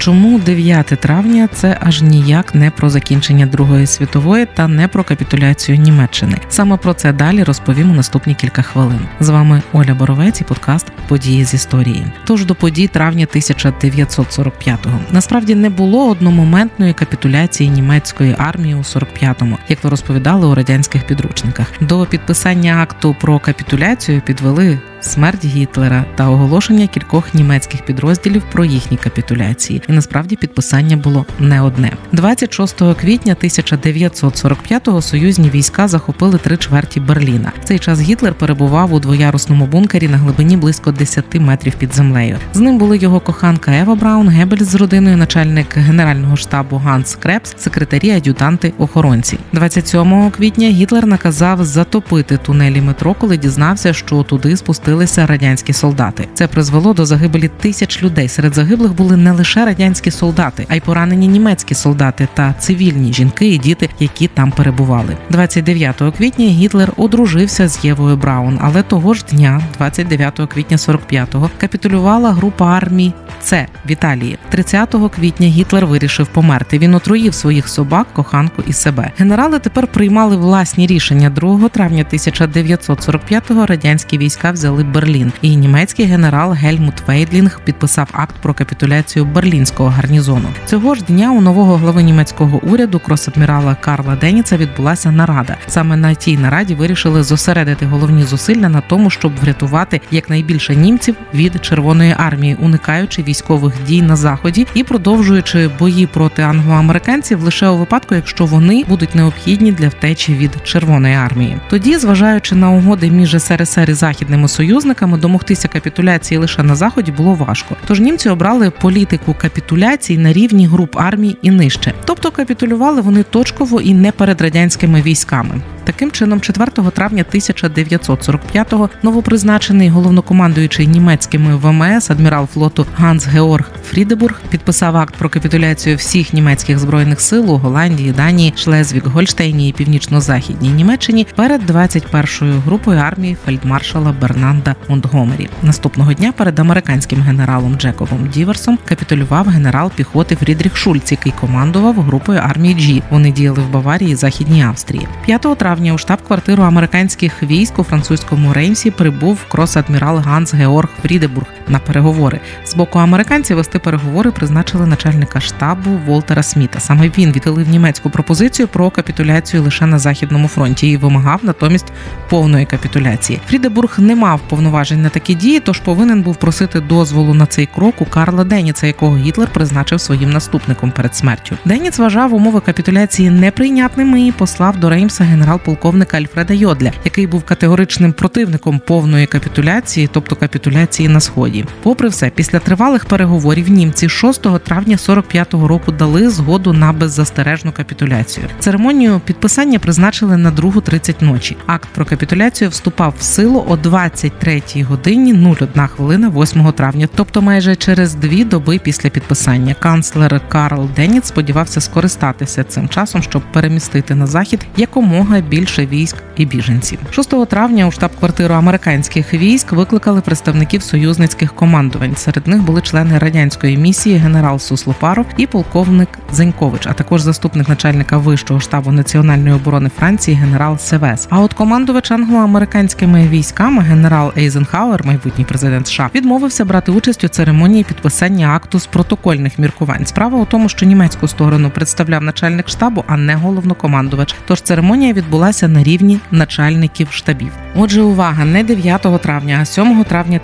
Чому 9 травня це аж ніяк не про закінчення Другої світової та не про капітуляцію Німеччини? Саме про це далі розповім у наступні кілька хвилин. З вами Оля Боровець і подкаст Події з історії. Тож до подій травня 1945-го. насправді не було одномоментної капітуляції німецької армії у 45-му, як то розповідали у радянських підручниках. До підписання акту про капітуляцію підвели смерть Гітлера та оголошення кількох німецьких підрозділів про їхні капітуляції. І насправді підписання було не одне. 26 квітня 1945-го союзні війська захопили три чверті Берліна. В цей час Гітлер перебував у двоярусному бункері на глибині близько 10 метрів під землею. З ним були його коханка Ева Браун, Геббельс з родиною, начальник генерального штабу Ганс Крепс, секретарі, ад'ютанти, охоронці. 27 квітня Гітлер наказав затопити тунелі метро, коли дізнався, що туди спустили опустилися радянські солдати. Це призвело до загибелі тисяч людей. Серед загиблих були не лише радянські солдати, а й поранені німецькі солдати та цивільні жінки і діти, які там перебували. 29 квітня Гітлер одружився з Євою Браун, але того ж дня, 29 квітня 45-го, капітулювала група армій С в Італії. 30 квітня Гітлер вирішив померти. Він отруїв своїх собак, коханку і себе. Генерали тепер приймали власні рішення 2 травня 1945-го Радянські війська взяли захопили Берлін, і німецький генерал Гельмут Вейдлінг підписав акт про капітуляцію берлінського гарнізону. Цього ж дня у нового глави німецького уряду кросадмірала Карла Деніца відбулася нарада. Саме на тій нараді вирішили зосередити головні зусилля на тому, щоб врятувати якнайбільше німців від Червоної армії, уникаючи військових дій на заході і продовжуючи бої проти англоамериканців лише у випадку, якщо вони будуть необхідні для втечі від Червоної армії. Тоді, зважаючи на угоди між СРСР і західними союзами, союзниками домогтися капітуляції лише на заході було важко. Тож німці обрали політику капітуляцій на рівні груп армій і нижче, тобто капітулювали вони точково і не перед радянськими військами. Таким чином, 4 травня 1945-го новопризначений головнокомандуючий німецькими ВМС адмірал флоту Ганс Георг Фрідебург підписав акт про капітуляцію всіх німецьких збройних сил у Голландії, Данії, Шлезвік, Гольштейні і північно-західній Німеччині перед 21-ю групою армії фельдмаршала Бернанда Монтгомері. Наступного дня перед американським генералом Джекобом Діверсом капітулював генерал піхоти Фрідріх Шульц, який командував групою армії Джі. Вони діяли в Баварії Західній Австрії. 5 травня травня у штаб-квартиру американських військ у французькому Реймсі прибув грос-адмірал Ганс Георг Фрідебург на переговори. З боку американців вести переговори призначили начальника штабу Волтера Сміта. Саме він відхилив німецьку пропозицію про капітуляцію лише на західному фронті і вимагав натомість повної капітуляції. Фрідебург не мав повноважень на такі дії, тож повинен був просити дозволу на цей крок у Карла Деніца, якого Гітлер призначив своїм наступником перед смертю. Деніц вважав умови капітуляції неприйнятними і послав до Реймса генерал-полковника Альфреда Йодля, який був категоричним противником повної капітуляції, тобто капітуляції на сході. Попри все, після тривалих переговорів німці 6 травня 45-го року дали згоду на беззастережну капітуляцію. Церемонію підписання призначили на другу 30 ночі. Акт про капітуляцію вступав в силу о 23 годині 01 хвилина 8 травня, тобто майже через дві доби після підписання. Канцлер Карл Деніц сподівався скористатися цим часом, щоб перемістити на захід якомога більше військ і біженців. 6 травня у штаб-квартиру американських військ викликали представників союзницьких командувань. Серед них були члени радянської місії генерал Суслопаров і полковник Зенькович, а також заступник начальника вищого штабу національної оборони Франції генерал Севес. А от командувач англо-американськими військами генерал Ейзенхауер, майбутній президент США, відмовився брати участь у церемонії підписання акту з протокольних міркувань. Справа у тому, що німецьку сторону представляв начальник штабу, а не головнокомандувач. Тож церемонія відбулася на рівні начальників штабів. Отже, увага, не 9 травня, а 7 травня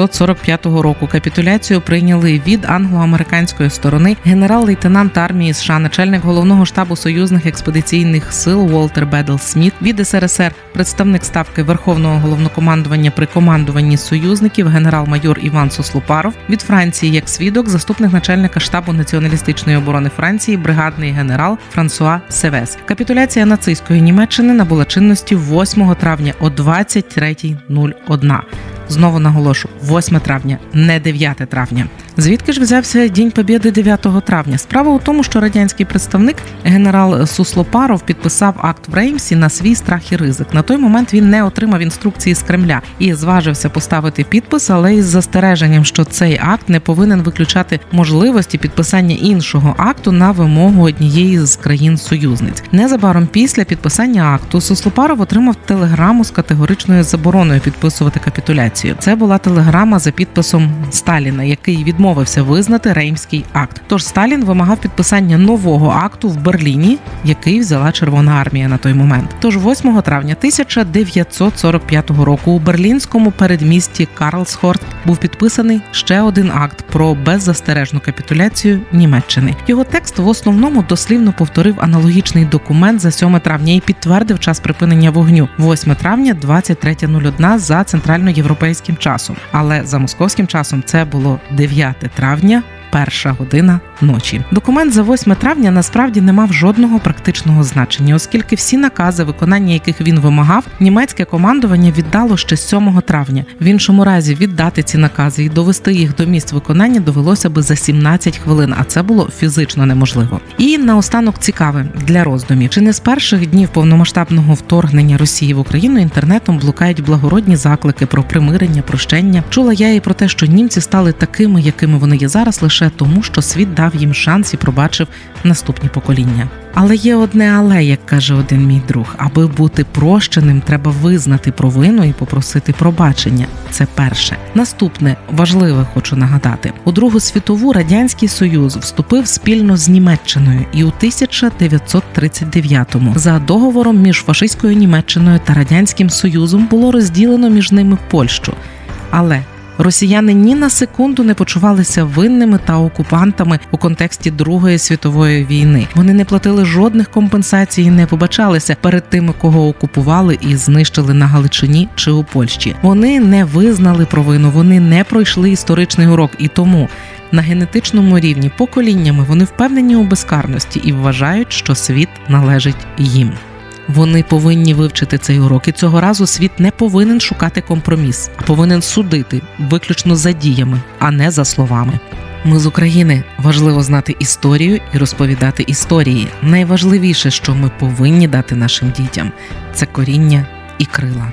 1945 року капітуляцію прийняли від англо-американської сторони генерал-лейтенант армії США, начальник головного штабу союзних експедиційних сил Уолтер Бедл Сміт від СРСР, представник ставки Верховного головнокомандування при командуванні союзників, генерал-майор Іван Сослупаров від Франції як свідок, заступник начальника штабу націоналістичної оборони Франції, бригадний генерал Франсуа Севес. Капітуляція нацистської Німеччини набула чинності 8 травня о 23.01. Знову наголошу, 8 травня, не 9 травня. Звідки ж взявся День Побєди 9 травня? Справа у тому, що радянський представник генерал Суслопаров підписав акт в Реймсі на свій страх і ризик. На той момент він не отримав інструкції з Кремля і зважився поставити підпис, але із застереженням, що цей акт не повинен виключати можливості підписання іншого акту на вимогу однієї з країн-союзниць. Незабаром після підписання акту Суслопаров отримав телеграму з категоричною забороною підписувати капітуляцію. Це була телеграма за підписом Сталіна, який відмовився визнати Реймський акт. Тож Сталін вимагав підписання нового акту в Берліні, який взяла Червона армія на той момент. Тож 8 травня 1945 року у берлінському передмісті Карлсхорт був підписаний ще один акт про беззастережну капітуляцію Німеччини. Його текст в основному дослівно повторив аналогічний документ за 7 травня і підтвердив час припинення вогню 8 травня 23.01 за центральноєвропейським часом. Але за московським часом це було 9 травня перша година ночі. Документ за 8 травня насправді не мав жодного практичного значення, оскільки всі накази, виконання яких він вимагав, німецьке командування віддало ще 7 травня. В іншому разі віддати ці накази і довести їх до місць виконання довелося би за 17 хвилин, а це було фізично неможливо. І наостанок цікаве для роздумів: чи не з перших днів повномасштабного вторгнення Росії в Україну інтернетом блукають благородні заклики про примирення, прощення. Чула я і про те, що німці стали такими, якими вони є зараз, лише лише тому, що світ дав їм шанс і пробачив наступні покоління. Але є одне, але як каже один мій друг, аби бути прощеним, треба визнати провину і попросити пробачення. Це перше. Наступне важливе, хочу нагадати: у Другу світову радянський союз вступив спільно з Німеччиною, і у 1939-му за договором між фашистською Німеччиною та радянським союзом було розділено між ними Польщу. Але Росіяни ні на секунду не почувалися винними та окупантами у контексті Другої світової війни. Вони не платили жодних компенсацій, і не побачалися перед тими, кого окупували і знищили на Галичині чи у Польщі. Вони не визнали провину, вони не пройшли історичний урок і тому. На генетичному рівні поколіннями вони впевнені у безкарності і вважають, що світ належить їм. Вони повинні вивчити цей урок, і цього разу світ не повинен шукати компроміс, а повинен судити виключно за діями, а не за словами. Ми з України важливо знати історію і розповідати історії. Найважливіше, що ми повинні дати нашим дітям, це коріння і крила.